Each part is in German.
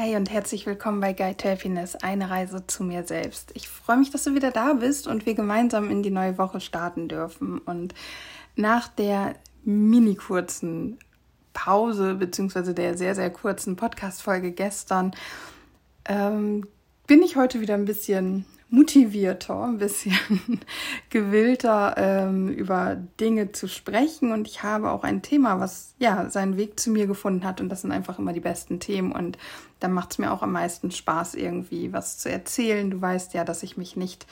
Hi und herzlich willkommen bei Guide to Happiness, eine Reise zu mir selbst. Ich freue mich, dass du wieder da bist und wir gemeinsam in die neue Woche starten dürfen. Und nach der mini kurzen Pause beziehungsweise der sehr, sehr kurzen Podcast-Folge gestern ähm, bin ich heute wieder ein bisschen motivierter, ein bisschen gewillter ähm, über Dinge zu sprechen und ich habe auch ein Thema, was ja seinen Weg zu mir gefunden hat und das sind einfach immer die besten Themen und da macht es mir auch am meisten Spaß irgendwie was zu erzählen. Du weißt ja, dass ich mich nicht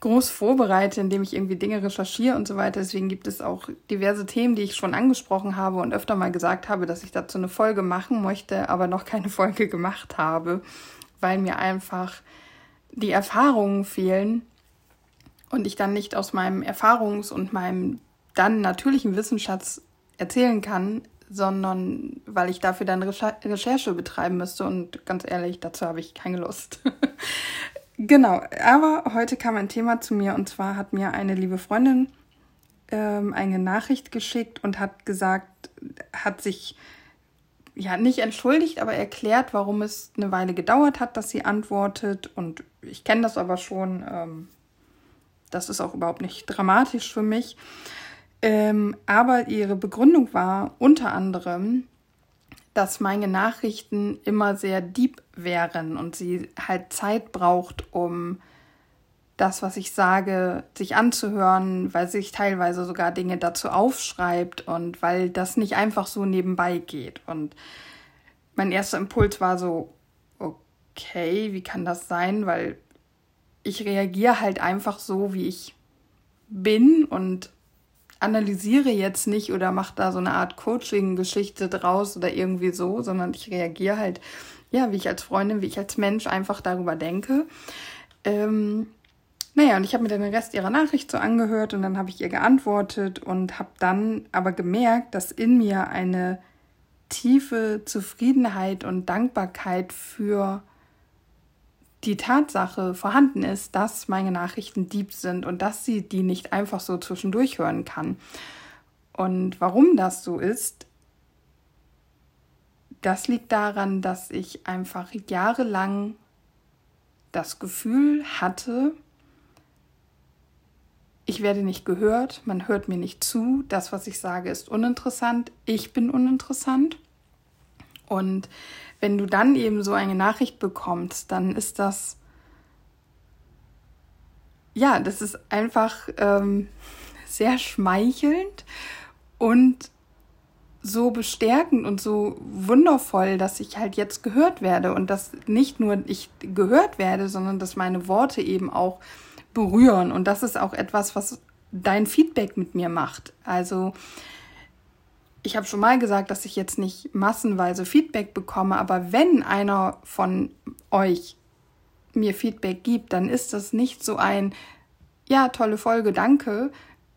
groß vorbereite, indem ich irgendwie Dinge recherchiere und so weiter. Deswegen gibt es auch diverse Themen, die ich schon angesprochen habe und öfter mal gesagt habe, dass ich dazu eine Folge machen möchte, aber noch keine Folge gemacht habe, weil mir einfach die Erfahrungen fehlen und ich dann nicht aus meinem Erfahrungs- und meinem dann natürlichen Wissensschatz erzählen kann, sondern weil ich dafür dann Recherche betreiben müsste und ganz ehrlich, dazu habe ich keine Lust. genau, aber heute kam ein Thema zu mir und zwar hat mir eine liebe Freundin ähm, eine Nachricht geschickt und hat gesagt, hat sich ja nicht entschuldigt, aber erklärt, warum es eine Weile gedauert hat, dass sie antwortet. Und ich kenne das aber schon. Ähm, das ist auch überhaupt nicht dramatisch für mich. Ähm, aber ihre Begründung war unter anderem, dass meine Nachrichten immer sehr deep wären und sie halt Zeit braucht, um das, was ich sage, sich anzuhören, weil sich teilweise sogar Dinge dazu aufschreibt und weil das nicht einfach so nebenbei geht. Und mein erster Impuls war so, okay, wie kann das sein? Weil ich reagiere halt einfach so, wie ich bin und analysiere jetzt nicht oder mache da so eine Art Coaching-Geschichte draus oder irgendwie so, sondern ich reagiere halt, ja, wie ich als Freundin, wie ich als Mensch einfach darüber denke. Ähm, naja, und ich habe mir den Rest ihrer Nachricht so angehört und dann habe ich ihr geantwortet und habe dann aber gemerkt, dass in mir eine tiefe Zufriedenheit und Dankbarkeit für die Tatsache vorhanden ist, dass meine Nachrichten deep sind und dass sie die nicht einfach so zwischendurch hören kann. Und warum das so ist, das liegt daran, dass ich einfach jahrelang das Gefühl hatte, ich werde nicht gehört, man hört mir nicht zu, das, was ich sage, ist uninteressant, ich bin uninteressant. Und wenn du dann eben so eine Nachricht bekommst, dann ist das, ja, das ist einfach ähm, sehr schmeichelnd und so bestärkend und so wundervoll, dass ich halt jetzt gehört werde und dass nicht nur ich gehört werde, sondern dass meine Worte eben auch berühren. Und das ist auch etwas, was dein Feedback mit mir macht. Also ich habe schon mal gesagt, dass ich jetzt nicht massenweise Feedback bekomme, aber wenn einer von euch mir Feedback gibt, dann ist das nicht so ein, ja, tolle Folge, danke,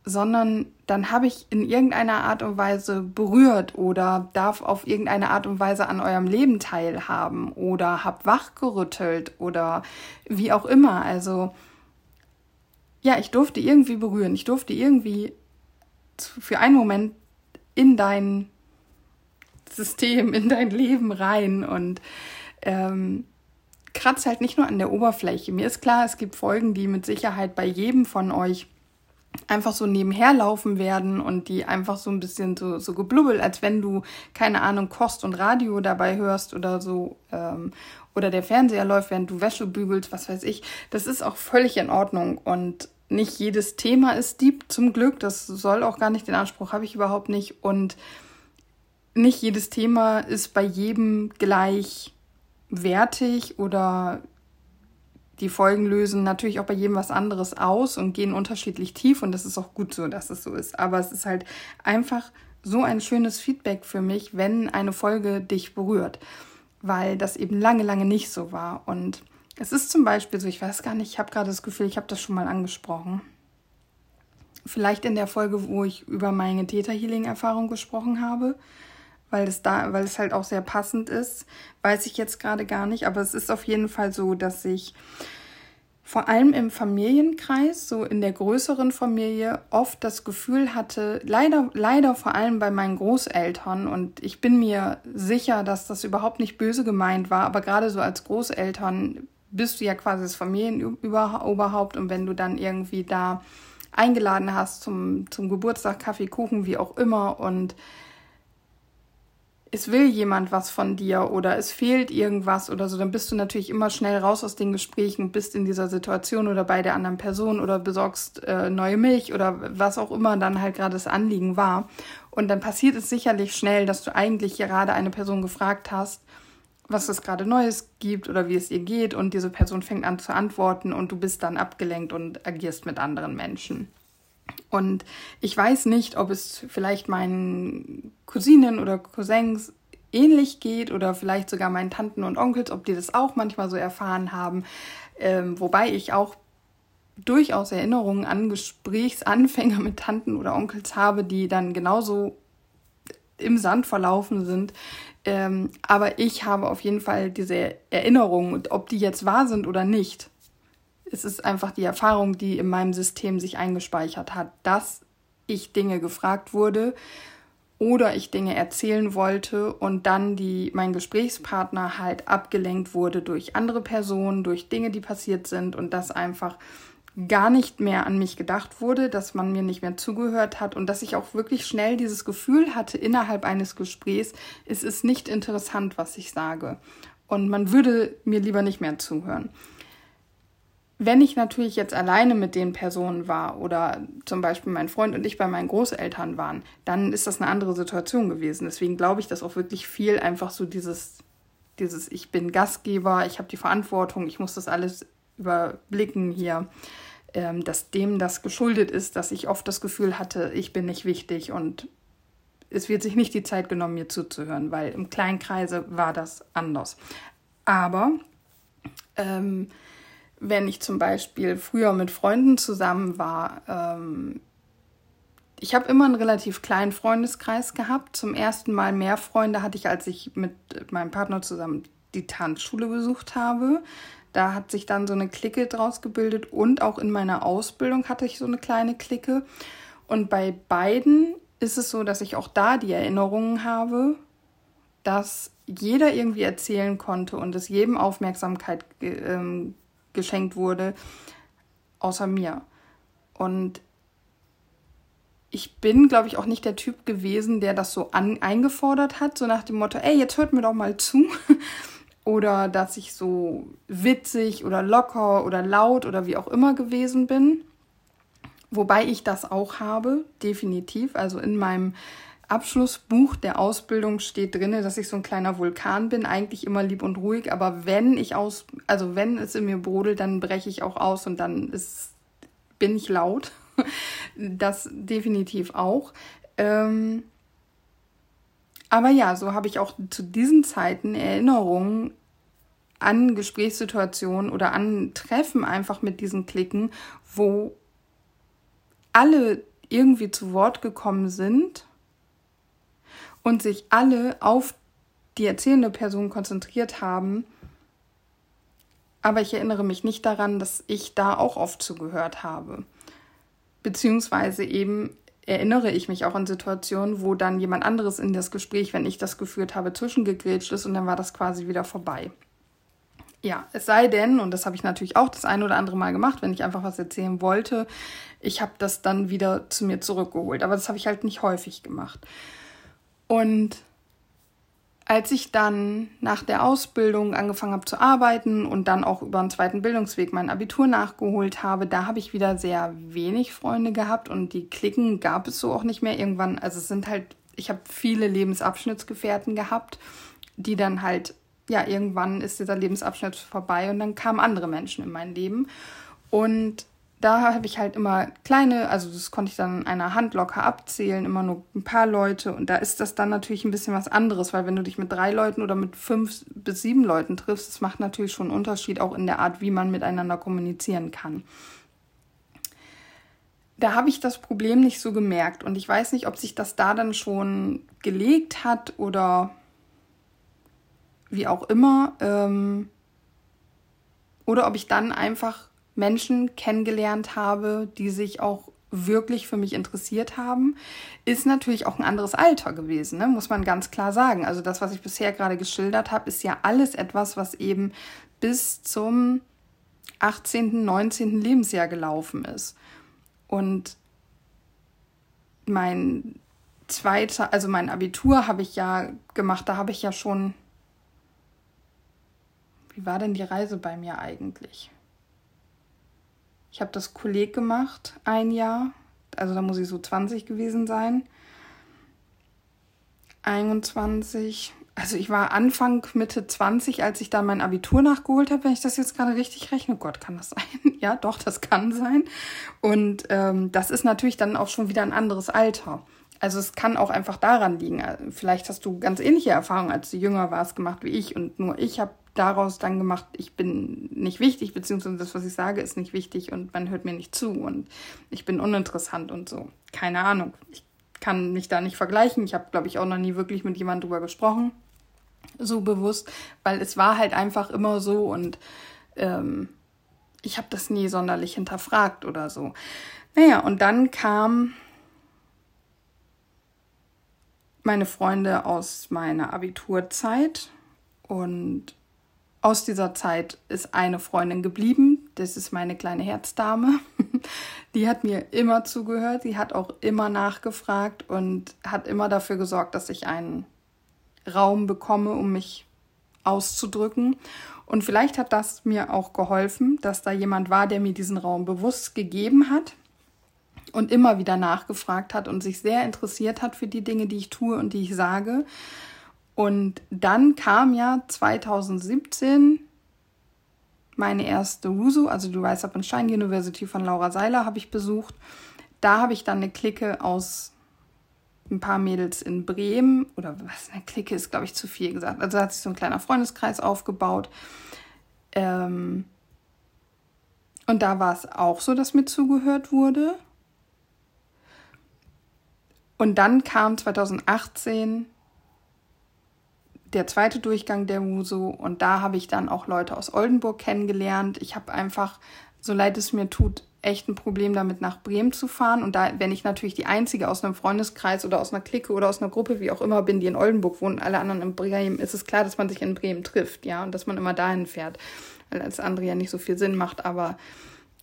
sondern dann habe ich in irgendeiner Art und Weise berührt oder darf auf irgendeine Art und Weise an eurem Leben teilhaben oder habe wachgerüttelt oder wie auch immer. Also ja, ich durfte irgendwie berühren. Ich durfte irgendwie für einen Moment in dein System, in dein Leben rein und ähm, kratzt halt nicht nur an der Oberfläche. Mir ist klar, es gibt Folgen, die mit Sicherheit bei jedem von euch einfach so nebenher laufen werden und die einfach so ein bisschen so, so geblubbel, als wenn du, keine Ahnung, Kost und Radio dabei hörst oder so. Ähm, oder der Fernseher läuft, während du Wäsche bügelst, was weiß ich. Das ist auch völlig in Ordnung. Und nicht jedes Thema ist deep, zum Glück. Das soll auch gar nicht, den Anspruch habe ich überhaupt nicht. Und nicht jedes Thema ist bei jedem gleich wertig oder die Folgen lösen natürlich auch bei jedem was anderes aus und gehen unterschiedlich tief und das ist auch gut so, dass es so ist. Aber es ist halt einfach so ein schönes Feedback für mich, wenn eine Folge dich berührt, weil das eben lange, lange nicht so war. Und es ist zum Beispiel so, ich weiß gar nicht, ich habe gerade das Gefühl, ich habe das schon mal angesprochen. Vielleicht in der Folge, wo ich über meine Theta Healing Erfahrung gesprochen habe, weil es da, weil es halt auch sehr passend ist, weiß ich jetzt gerade gar nicht, aber es ist auf jeden Fall so, dass ich vor allem im Familienkreis, so in der größeren Familie, oft das Gefühl hatte, leider, leider vor allem bei meinen Großeltern, und ich bin mir sicher, dass das überhaupt nicht böse gemeint war, aber gerade so als Großeltern bist du ja quasi das Familienoberhaupt und wenn du dann irgendwie da eingeladen hast zum, zum Geburtstag, Kaffee, Kuchen, wie auch immer und es will jemand was von dir oder es fehlt irgendwas oder so, dann bist du natürlich immer schnell raus aus den Gesprächen, bist in dieser Situation oder bei der anderen Person oder besorgst äh, neue Milch oder was auch immer dann halt gerade das Anliegen war. Und dann passiert es sicherlich schnell, dass du eigentlich gerade eine Person gefragt hast, was es gerade Neues gibt oder wie es ihr geht und diese Person fängt an zu antworten und du bist dann abgelenkt und agierst mit anderen Menschen. Und ich weiß nicht, ob es vielleicht meinen Cousinen oder Cousins ähnlich geht oder vielleicht sogar meinen Tanten und Onkels, ob die das auch manchmal so erfahren haben. Ähm, wobei ich auch durchaus Erinnerungen an Gesprächsanfänger mit Tanten oder Onkels habe, die dann genauso im Sand verlaufen sind. Ähm, aber ich habe auf jeden Fall diese Erinnerungen und ob die jetzt wahr sind oder nicht, es ist einfach die Erfahrung, die in meinem System sich eingespeichert hat, dass ich Dinge gefragt wurde oder ich Dinge erzählen wollte und dann die mein Gesprächspartner halt abgelenkt wurde durch andere Personen, durch Dinge, die passiert sind und das einfach gar nicht mehr an mich gedacht wurde, dass man mir nicht mehr zugehört hat und dass ich auch wirklich schnell dieses Gefühl hatte innerhalb eines Gesprächs, es ist nicht interessant, was ich sage und man würde mir lieber nicht mehr zuhören. Wenn ich natürlich jetzt alleine mit den Personen war oder zum Beispiel mein Freund und ich bei meinen Großeltern waren, dann ist das eine andere Situation gewesen. Deswegen glaube ich, dass auch wirklich viel einfach so dieses, dieses ich bin Gastgeber, ich habe die Verantwortung, ich muss das alles überblicken hier, ähm, dass dem das geschuldet ist, dass ich oft das Gefühl hatte, ich bin nicht wichtig und es wird sich nicht die Zeit genommen, mir zuzuhören, weil im Kleinkreise war das anders. Aber ähm, wenn ich zum Beispiel früher mit Freunden zusammen war, ähm, ich habe immer einen relativ kleinen Freundeskreis gehabt. Zum ersten Mal mehr Freunde hatte ich, als ich mit meinem Partner zusammen die Tanzschule besucht habe. Da hat sich dann so eine Clique draus gebildet und auch in meiner Ausbildung hatte ich so eine kleine Clique. Und bei beiden ist es so, dass ich auch da die Erinnerungen habe, dass jeder irgendwie erzählen konnte und es jedem Aufmerksamkeit ähm, geschenkt wurde, außer mir. Und ich bin, glaube ich, auch nicht der Typ gewesen, der das so an, eingefordert hat, so nach dem Motto, ey, jetzt hört mir doch mal zu. oder dass ich so witzig oder locker oder laut oder wie auch immer gewesen bin. Wobei ich das auch habe, definitiv. Also in meinem Abschlussbuch der Ausbildung steht drin, dass ich so ein kleiner Vulkan bin, eigentlich immer lieb und ruhig, aber wenn ich aus, also wenn es in mir brodelt, dann breche ich auch aus und dann ist, bin ich laut. Das definitiv auch. Ähm, aber ja, so habe ich auch zu diesen Zeiten Erinnerungen an Gesprächssituationen oder an Treffen einfach mit diesen Klicken, wo alle irgendwie zu Wort gekommen sind und sich alle auf die erzählende Person konzentriert haben. Aber ich erinnere mich nicht daran, dass ich da auch oft zugehört habe. Beziehungsweise eben erinnere ich mich auch an Situationen, wo dann jemand anderes in das Gespräch, wenn ich das geführt habe, zwischengegrätscht ist und dann war das quasi wieder vorbei. Ja, es sei denn, und das habe ich natürlich auch das ein oder andere Mal gemacht, wenn ich einfach was erzählen wollte, ich habe das dann wieder zu mir zurückgeholt. Aber das habe ich halt nicht häufig gemacht. Und als ich dann nach der Ausbildung angefangen habe zu arbeiten und dann auch über einen zweiten Bildungsweg mein Abitur nachgeholt habe, da habe ich wieder sehr wenig Freunde gehabt und die Klicken gab es so auch nicht mehr irgendwann. Also es sind halt, ich habe viele Lebensabschnittsgefährten gehabt, die dann halt, ja, irgendwann ist dieser Lebensabschnitt vorbei und dann kamen andere Menschen in mein Leben. Und da habe ich halt immer kleine, also das konnte ich dann in einer Hand locker abzählen, immer nur ein paar Leute. Und da ist das dann natürlich ein bisschen was anderes, weil wenn du dich mit drei Leuten oder mit fünf bis sieben Leuten triffst, das macht natürlich schon einen Unterschied auch in der Art, wie man miteinander kommunizieren kann. Da habe ich das Problem nicht so gemerkt und ich weiß nicht, ob sich das da dann schon gelegt hat oder wie auch immer. Ähm, oder ob ich dann einfach Menschen kennengelernt habe, die sich auch wirklich für mich interessiert haben, ist natürlich auch ein anderes Alter gewesen, ne? muss man ganz klar sagen. Also das, was ich bisher gerade geschildert habe, ist ja alles etwas, was eben bis zum 18., 19. Lebensjahr gelaufen ist. Und mein zweiter, also mein Abitur habe ich ja gemacht, da habe ich ja schon. Wie war denn die Reise bei mir eigentlich? Ich habe das Kolleg gemacht, ein Jahr. Also da muss ich so 20 gewesen sein. 21. Also ich war Anfang, Mitte 20, als ich dann mein Abitur nachgeholt habe, wenn ich das jetzt gerade richtig rechne. Oh Gott, kann das sein? ja, doch, das kann sein. Und ähm, das ist natürlich dann auch schon wieder ein anderes Alter. Also es kann auch einfach daran liegen. Vielleicht hast du ganz ähnliche Erfahrungen, als du jünger warst, gemacht wie ich. Und nur ich habe daraus dann gemacht, ich bin nicht wichtig, beziehungsweise das, was ich sage, ist nicht wichtig und man hört mir nicht zu und ich bin uninteressant und so. Keine Ahnung. Ich kann mich da nicht vergleichen. Ich habe, glaube ich, auch noch nie wirklich mit jemandem drüber gesprochen, so bewusst, weil es war halt einfach immer so und ähm, ich habe das nie sonderlich hinterfragt oder so. Naja, und dann kam meine Freunde aus meiner Abiturzeit und aus dieser Zeit ist eine Freundin geblieben. Das ist meine kleine Herzdame. Die hat mir immer zugehört. Sie hat auch immer nachgefragt und hat immer dafür gesorgt, dass ich einen Raum bekomme, um mich auszudrücken. Und vielleicht hat das mir auch geholfen, dass da jemand war, der mir diesen Raum bewusst gegeben hat und immer wieder nachgefragt hat und sich sehr interessiert hat für die Dinge, die ich tue und die ich sage. Und dann kam ja 2017 meine erste WUSU, also die Rise Up and Shine University von Laura Seiler, habe ich besucht. Da habe ich dann eine Clique aus ein paar Mädels in Bremen, oder was, eine Clique ist, glaube ich, zu viel gesagt. Also hat sich so ein kleiner Freundeskreis aufgebaut. Ähm und da war es auch so, dass mir zugehört wurde. Und dann kam 2018 der zweite Durchgang der Muso und da habe ich dann auch Leute aus Oldenburg kennengelernt. Ich habe einfach, so leid es mir tut, echt ein Problem damit nach Bremen zu fahren und da, wenn ich natürlich die einzige aus einem Freundeskreis oder aus einer Clique oder aus einer Gruppe, wie auch immer bin, die in Oldenburg wohnen, alle anderen in Bremen, ist es klar, dass man sich in Bremen trifft, ja, und dass man immer dahin fährt, weil das andere ja nicht so viel Sinn macht, aber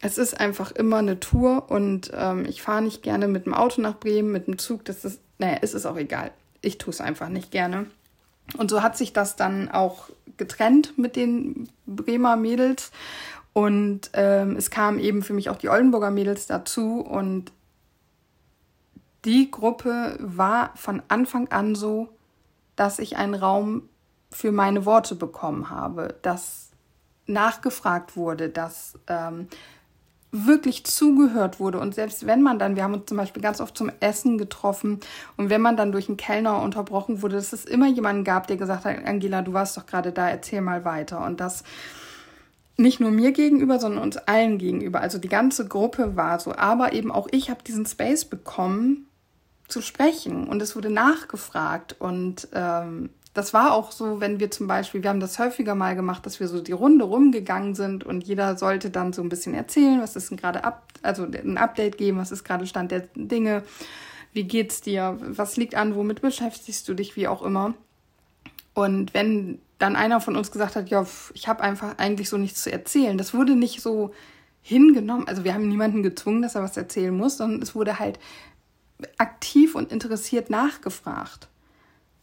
es ist einfach immer eine Tour und ähm, ich fahre nicht gerne mit dem Auto nach Bremen, mit dem Zug, das ist, naja, es ist auch egal. Ich tue es einfach nicht gerne. Und so hat sich das dann auch getrennt mit den Bremer Mädels. Und ähm, es kamen eben für mich auch die Oldenburger Mädels dazu. Und die Gruppe war von Anfang an so, dass ich einen Raum für meine Worte bekommen habe, dass nachgefragt wurde, dass ähm, wirklich zugehört wurde. Und selbst wenn man dann, wir haben uns zum Beispiel ganz oft zum Essen getroffen und wenn man dann durch einen Kellner unterbrochen wurde, dass es immer jemanden gab, der gesagt hat, Angela, du warst doch gerade da, erzähl mal weiter. Und das nicht nur mir gegenüber, sondern uns allen gegenüber. Also die ganze Gruppe war so. Aber eben auch ich habe diesen Space bekommen zu sprechen und es wurde nachgefragt und ähm, das war auch so, wenn wir zum Beispiel, wir haben das häufiger mal gemacht, dass wir so die Runde rumgegangen sind und jeder sollte dann so ein bisschen erzählen, was ist denn gerade ab, also ein Update geben, was ist gerade Stand der Dinge, wie geht's dir, was liegt an, womit beschäftigst du dich, wie auch immer. Und wenn dann einer von uns gesagt hat, ja, ich habe einfach eigentlich so nichts zu erzählen, das wurde nicht so hingenommen. Also wir haben niemanden gezwungen, dass er was erzählen muss, sondern es wurde halt aktiv und interessiert nachgefragt.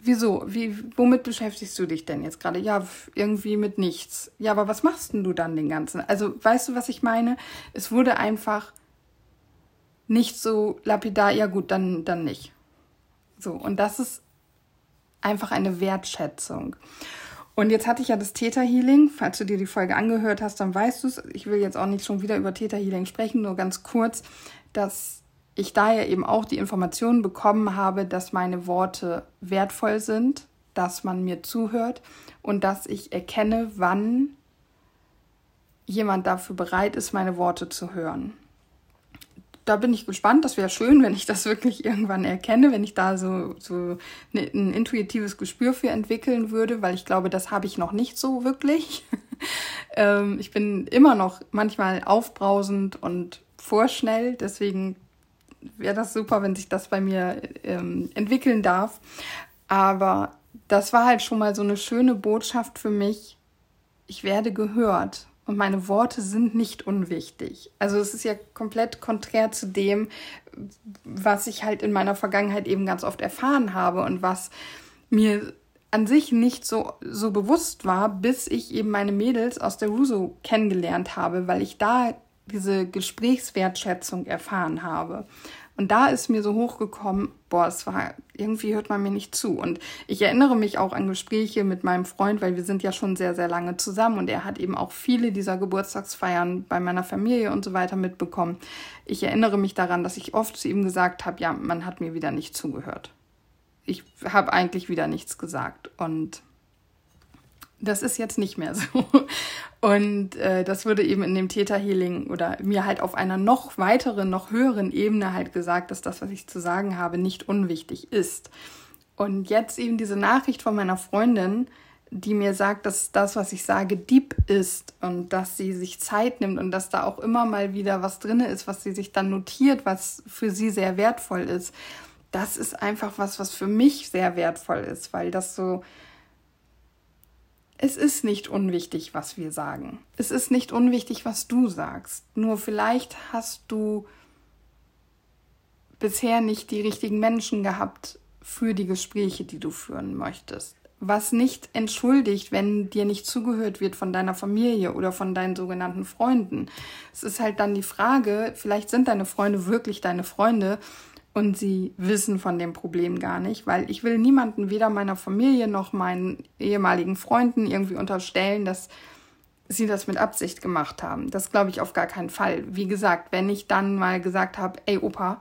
Wieso? Wie, womit beschäftigst du dich denn jetzt gerade? Ja, irgendwie mit nichts. Ja, aber was machst denn du dann den ganzen? Also, weißt du, was ich meine? Es wurde einfach nicht so lapidar, ja gut, dann, dann nicht. So, und das ist einfach eine Wertschätzung. Und jetzt hatte ich ja das Theta Healing. Falls du dir die Folge angehört hast, dann weißt du es. Ich will jetzt auch nicht schon wieder über Theta Healing sprechen, nur ganz kurz, dass ich daher eben auch die Informationen bekommen habe, dass meine Worte wertvoll sind, dass man mir zuhört und dass ich erkenne, wann jemand dafür bereit ist, meine Worte zu hören. Da bin ich gespannt. Das wäre schön, wenn ich das wirklich irgendwann erkenne, wenn ich da so, so ne, ein intuitives Gespür für entwickeln würde, weil ich glaube, das habe ich noch nicht so wirklich. Ähm, ich bin immer noch manchmal aufbrausend und vorschnell, deswegen wäre das super, wenn sich das bei mir ähm, entwickeln darf. Aber das war halt schon mal so eine schöne Botschaft für mich. Ich werde gehört und meine Worte sind nicht unwichtig. Also es ist ja komplett konträr zu dem, was ich halt in meiner Vergangenheit eben ganz oft erfahren habe und was mir an sich nicht so, so bewusst war, bis ich eben meine Mädels aus der Ruso kennengelernt habe, weil ich da diese Gesprächswertschätzung erfahren habe. Und da ist mir so hochgekommen, boah, es war, irgendwie hört man mir nicht zu. Und ich erinnere mich auch an Gespräche mit meinem Freund, weil wir sind ja schon sehr, sehr lange zusammen und er hat eben auch viele dieser Geburtstagsfeiern bei meiner Familie und so weiter mitbekommen. Ich erinnere mich daran, dass ich oft zu ihm gesagt habe, ja, man hat mir wieder nicht zugehört. Ich habe eigentlich wieder nichts gesagt. Und das ist jetzt nicht mehr so. Und äh, das wurde eben in dem Theta Healing oder mir halt auf einer noch weiteren, noch höheren Ebene halt gesagt, dass das, was ich zu sagen habe, nicht unwichtig ist. Und jetzt eben diese Nachricht von meiner Freundin, die mir sagt, dass das, was ich sage, deep ist und dass sie sich Zeit nimmt und dass da auch immer mal wieder was drin ist, was sie sich dann notiert, was für sie sehr wertvoll ist. Das ist einfach was, was für mich sehr wertvoll ist, weil das so, es ist nicht unwichtig, was wir sagen. Es ist nicht unwichtig, was du sagst. Nur vielleicht hast du bisher nicht die richtigen Menschen gehabt für die Gespräche, die du führen möchtest. Was nicht entschuldigt, wenn dir nicht zugehört wird von deiner Familie oder von deinen sogenannten Freunden. Es ist halt dann die Frage, vielleicht sind deine Freunde wirklich deine Freunde und sie wissen von dem Problem gar nicht, weil ich will niemanden, weder meiner Familie noch meinen ehemaligen Freunden irgendwie unterstellen, dass sie das mit Absicht gemacht haben. Das glaube ich auf gar keinen Fall. Wie gesagt, wenn ich dann mal gesagt habe, ey Opa,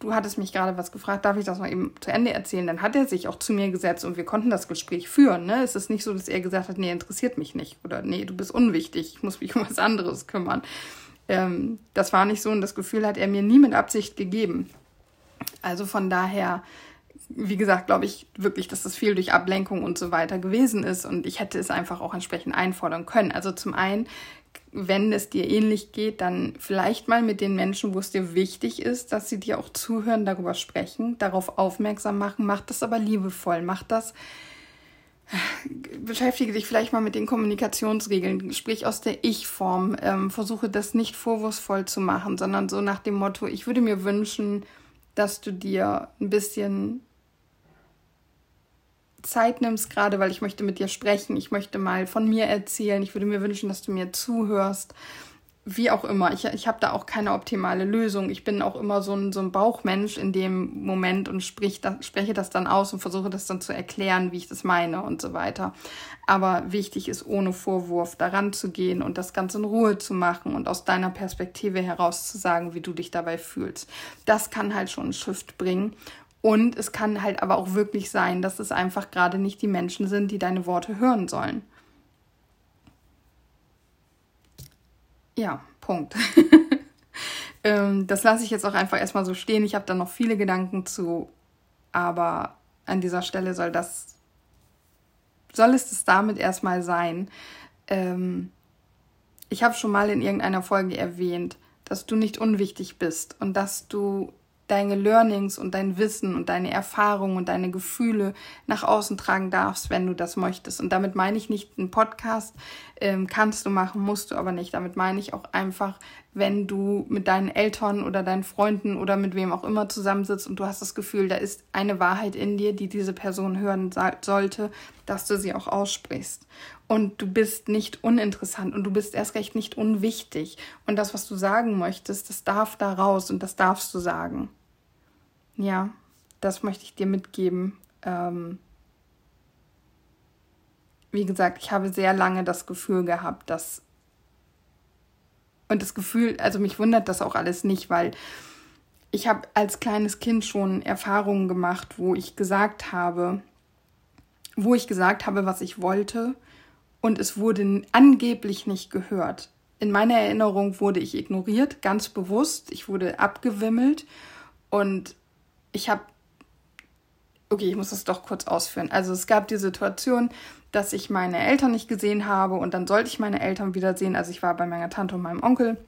du hattest mich gerade was gefragt, darf ich das mal eben zu Ende erzählen? Dann hat er sich auch zu mir gesetzt und wir konnten das Gespräch führen. Ne? Es ist nicht so, dass er gesagt hat, nee, interessiert mich nicht oder nee, du bist unwichtig, ich muss mich um was anderes kümmern. Ähm, das war nicht so und das Gefühl hat er mir nie mit Absicht gegeben. Also von daher, wie gesagt, glaube ich wirklich, dass das viel durch Ablenkung und so weiter gewesen ist und ich hätte es einfach auch entsprechend einfordern können. Also zum einen, wenn es dir ähnlich geht, dann vielleicht mal mit den Menschen, wo es dir wichtig ist, dass sie dir auch zuhören, darüber sprechen, darauf aufmerksam machen. Mach das aber liebevoll, mach das beschäftige dich vielleicht mal mit den Kommunikationsregeln, sprich aus der Ich-Form, ähm, versuche das nicht vorwurfsvoll zu machen, sondern so nach dem Motto, ich würde mir wünschen, dass du dir ein bisschen Zeit nimmst, gerade weil ich möchte mit dir sprechen, ich möchte mal von mir erzählen, ich würde mir wünschen, dass du mir zuhörst wie auch immer, ich, ich habe da auch keine optimale Lösung. Ich bin auch immer so ein, so ein Bauchmensch in dem Moment und sprich, da, spreche das dann aus und versuche das dann zu erklären, wie ich das meine und so weiter. Aber wichtig ist, ohne Vorwurf daran zu gehen und das Ganze in Ruhe zu machen und aus deiner Perspektive heraus zu sagen, wie du dich dabei fühlst. Das kann halt schon einen Shift bringen. Und es kann halt aber auch wirklich sein, dass es einfach gerade nicht die Menschen sind, die deine Worte hören sollen. Ja, Punkt. ähm, das lasse ich jetzt auch einfach erstmal so stehen. Ich habe da noch viele Gedanken zu, aber an dieser Stelle soll das, soll es das damit erstmal sein. Ähm, ich habe schon mal in irgendeiner Folge erwähnt, dass du nicht unwichtig bist und dass du deine Learnings und dein Wissen und deine Erfahrungen und deine Gefühle nach außen tragen darfst, wenn du das möchtest. Und damit meine ich nicht einen Podcast, ähm, kannst du machen, musst du aber nicht. Damit meine ich auch einfach, wenn du mit deinen Eltern oder deinen Freunden oder mit wem auch immer zusammensitzt und du hast das Gefühl, da ist eine Wahrheit in dir, die diese Person hören sollte, dass du sie auch aussprichst. Und du bist nicht uninteressant und du bist erst recht nicht unwichtig. Und das, was du sagen möchtest, das darf da raus und das darfst du sagen. Ja, das möchte ich dir mitgeben. Ähm, wie gesagt, ich habe sehr lange das Gefühl gehabt, dass. Und das Gefühl, also mich wundert das auch alles nicht, weil ich habe als kleines Kind schon Erfahrungen gemacht, wo ich gesagt habe, wo ich gesagt habe, was ich wollte, und es wurde angeblich nicht gehört. In meiner Erinnerung wurde ich ignoriert, ganz bewusst. Ich wurde abgewimmelt und ich habe, okay, ich muss das doch kurz ausführen. Also es gab die Situation, dass ich meine Eltern nicht gesehen habe und dann sollte ich meine Eltern wiedersehen. Also ich war bei meiner Tante und meinem Onkel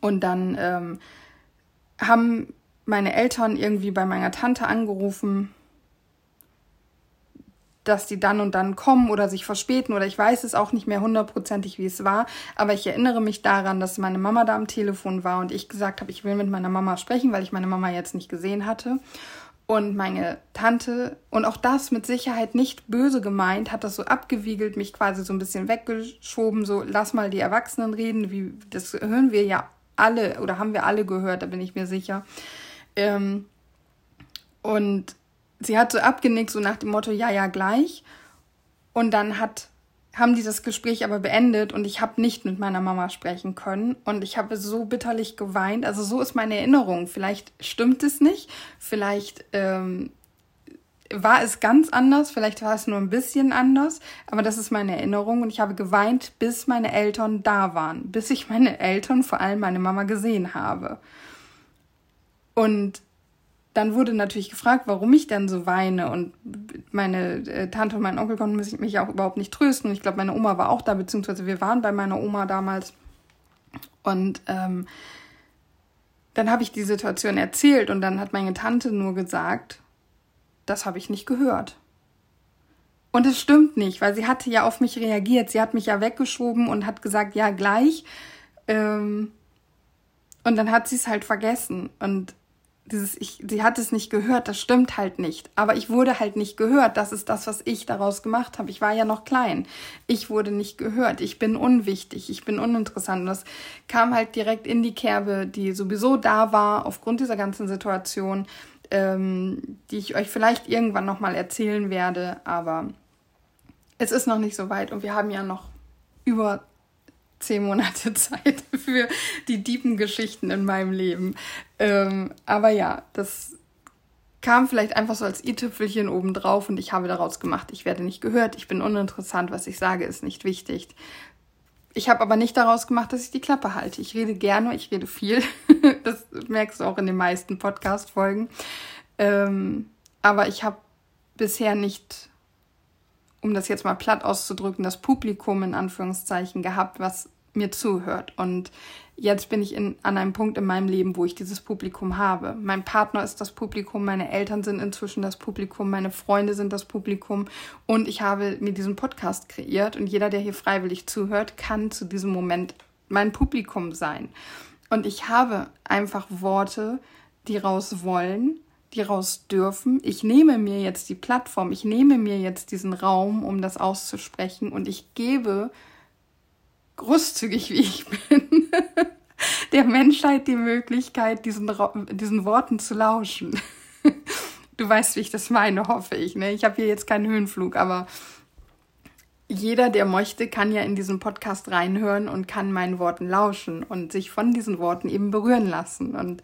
und dann ähm, haben meine Eltern irgendwie bei meiner Tante angerufen, dass die dann und dann kommen oder sich verspäten oder ich weiß es auch nicht mehr hundertprozentig, wie es war, aber ich erinnere mich daran, dass meine Mama da am Telefon war und ich gesagt habe, ich will mit meiner Mama sprechen, weil ich meine Mama jetzt nicht gesehen hatte. Und meine Tante, und auch das mit Sicherheit nicht böse gemeint, hat das so abgewiegelt, mich quasi so ein bisschen weggeschoben, so lass mal die Erwachsenen reden, wie das hören wir ja alle oder haben wir alle gehört, da bin ich mir sicher. Ähm, und sie hat so abgenickt, so nach dem Motto, ja, ja, gleich. Und dann hat, haben die das Gespräch aber beendet und ich habe nicht mit meiner Mama sprechen können. Und ich habe so bitterlich geweint. Also so ist meine Erinnerung. Vielleicht stimmt es nicht. Vielleicht ähm, war es ganz anders, vielleicht war es nur ein bisschen anders, aber das ist meine Erinnerung und ich habe geweint, bis meine Eltern da waren, bis ich meine Eltern, vor allem meine Mama, gesehen habe. Und dann wurde natürlich gefragt, warum ich denn so weine und meine äh, Tante und mein Onkel konnten mich auch überhaupt nicht trösten. Ich glaube, meine Oma war auch da, beziehungsweise wir waren bei meiner Oma damals. Und ähm, dann habe ich die Situation erzählt und dann hat meine Tante nur gesagt, das habe ich nicht gehört. Und es stimmt nicht, weil sie hatte ja auf mich reagiert. Sie hat mich ja weggeschoben und hat gesagt, ja, gleich. Ähm, und dann hat sie es halt vergessen. Und dieses, ich, sie hat es nicht gehört, das stimmt halt nicht. Aber ich wurde halt nicht gehört. Das ist das, was ich daraus gemacht habe. Ich war ja noch klein. Ich wurde nicht gehört. Ich bin unwichtig. Ich bin uninteressant. Und das kam halt direkt in die Kerbe, die sowieso da war, aufgrund dieser ganzen Situation ähm, die ich euch vielleicht irgendwann nochmal erzählen werde, aber es ist noch nicht so weit und wir haben ja noch über zehn Monate Zeit für die tiefen Geschichten in meinem Leben. Ähm, aber ja, das kam vielleicht einfach so als i-Tüpfelchen obendrauf und ich habe daraus gemacht, ich werde nicht gehört, ich bin uninteressant, was ich sage, ist nicht wichtig. Ich habe aber nicht daraus gemacht, dass ich die Klappe halte. Ich rede gerne, ich rede viel. das merkst du auch in den meisten Podcast-Folgen. Ähm, aber ich habe bisher nicht, um das jetzt mal platt auszudrücken, das Publikum in Anführungszeichen gehabt, was mir zuhört. Und jetzt bin ich in, an einem Punkt in meinem Leben, wo ich dieses Publikum habe. Mein Partner ist das Publikum, meine Eltern sind inzwischen das Publikum, meine Freunde sind das Publikum und ich habe mir diesen Podcast kreiert und jeder, der hier freiwillig zuhört, kann zu diesem Moment mein Publikum sein. Und ich habe einfach Worte, die raus wollen, die raus dürfen. Ich nehme mir jetzt die Plattform, ich nehme mir jetzt diesen Raum, um das auszusprechen und ich gebe großzügig, wie ich bin, der Menschheit die Möglichkeit, diesen, diesen Worten zu lauschen. Du weißt, wie ich das meine, hoffe ich. Ne? Ich habe hier jetzt keinen Höhenflug, aber jeder, der möchte, kann ja in diesen Podcast reinhören und kann meinen Worten lauschen und sich von diesen Worten eben berühren lassen. Und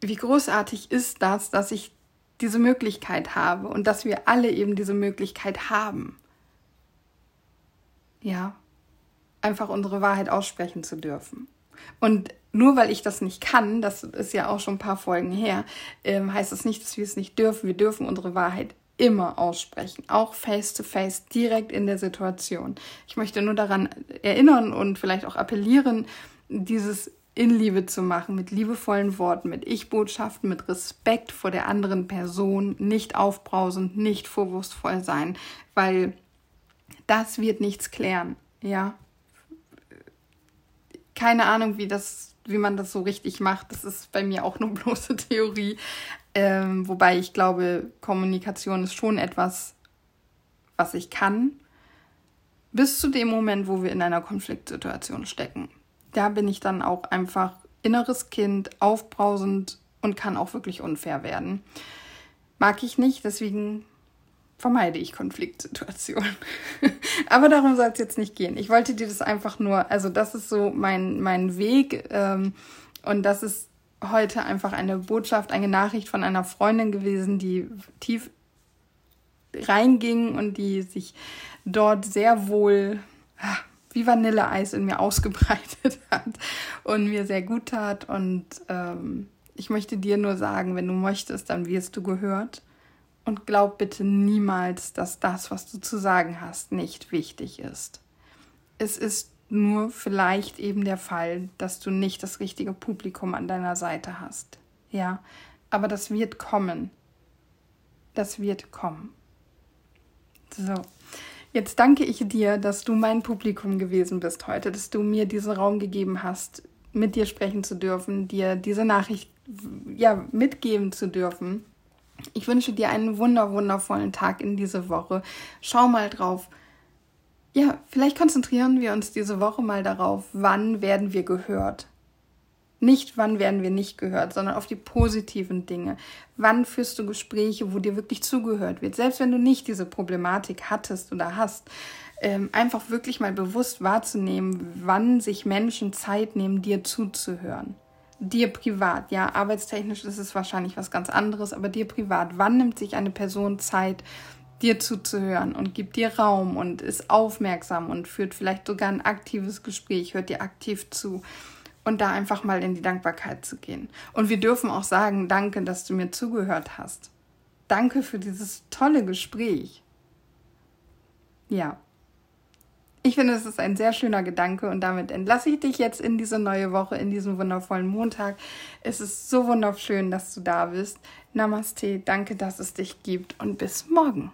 wie großartig ist das, dass ich diese Möglichkeit habe und dass wir alle eben diese Möglichkeit haben. Ja, einfach unsere Wahrheit aussprechen zu dürfen. Und nur weil ich das nicht kann, das ist ja auch schon ein paar Folgen her, ähm, heißt das nicht, dass wir es nicht dürfen. Wir dürfen unsere Wahrheit immer aussprechen, auch face to face, direkt in der Situation. Ich möchte nur daran erinnern und vielleicht auch appellieren, dieses in Liebe zu machen, mit liebevollen Worten, mit Ich-Botschaften, mit Respekt vor der anderen Person, nicht aufbrausend, nicht vorwurfsvoll sein, weil das wird nichts klären, ja. Keine Ahnung, wie das, wie man das so richtig macht. Das ist bei mir auch nur bloße Theorie. Ähm, wobei ich glaube, Kommunikation ist schon etwas, was ich kann. Bis zu dem Moment, wo wir in einer Konfliktsituation stecken da bin ich dann auch einfach inneres Kind, aufbrausend und kann auch wirklich unfair werden. Mag ich nicht, deswegen vermeide ich Konfliktsituationen. Aber darum soll es jetzt nicht gehen. Ich wollte dir das einfach nur, also das ist so mein, mein Weg ähm, und das ist heute einfach eine Botschaft, eine Nachricht von einer Freundin gewesen, die tief reinging und die sich dort sehr wohl ah, wie Vanilleeis in mir ausgebreitet hat und mir sehr gut tat. Und ähm, ich möchte dir nur sagen, wenn du möchtest, dann wirst du gehört. Und glaub bitte niemals, dass das, was du zu sagen hast, nicht wichtig ist. Es ist nur vielleicht eben der Fall, dass du nicht das richtige Publikum an deiner Seite hast. Ja, aber das wird kommen. Das wird kommen. So. Jetzt danke ich dir, dass du mein Publikum gewesen bist heute, dass du mir diesen Raum gegeben hast, mit dir sprechen zu dürfen, dir diese Nachricht ja, mitgeben zu dürfen. Ich wünsche dir einen wunder wundervollen Tag in diese Woche. Schau mal drauf. Ja, vielleicht konzentrieren wir uns diese Woche mal darauf, wann werden wir gehört. Nicht, wann werden wir nicht gehört, sondern auf die positiven Dinge. Wann führst du Gespräche, wo dir wirklich zugehört wird? Selbst wenn du nicht diese Problematik hattest oder hast, ähm, einfach wirklich mal bewusst wahrzunehmen, wann sich Menschen Zeit nehmen, dir zuzuhören. Dir privat, ja, arbeitstechnisch ist es wahrscheinlich was ganz anderes, aber dir privat, wann nimmt sich eine Person Zeit, dir zuzuhören und gibt dir Raum und ist aufmerksam und führt vielleicht sogar ein aktives Gespräch, hört dir aktiv zu und da einfach mal in die Dankbarkeit zu gehen. Und wir dürfen auch sagen, danke, dass du mir zugehört hast. Danke für dieses tolle Gespräch. Ja. Ich finde, es ist ein sehr schöner Gedanke und damit entlasse ich dich jetzt in diese neue Woche, in diesen wundervollen Montag. Es ist so wunderschön, dass du da bist. Namaste, danke, dass es dich gibt und bis morgen.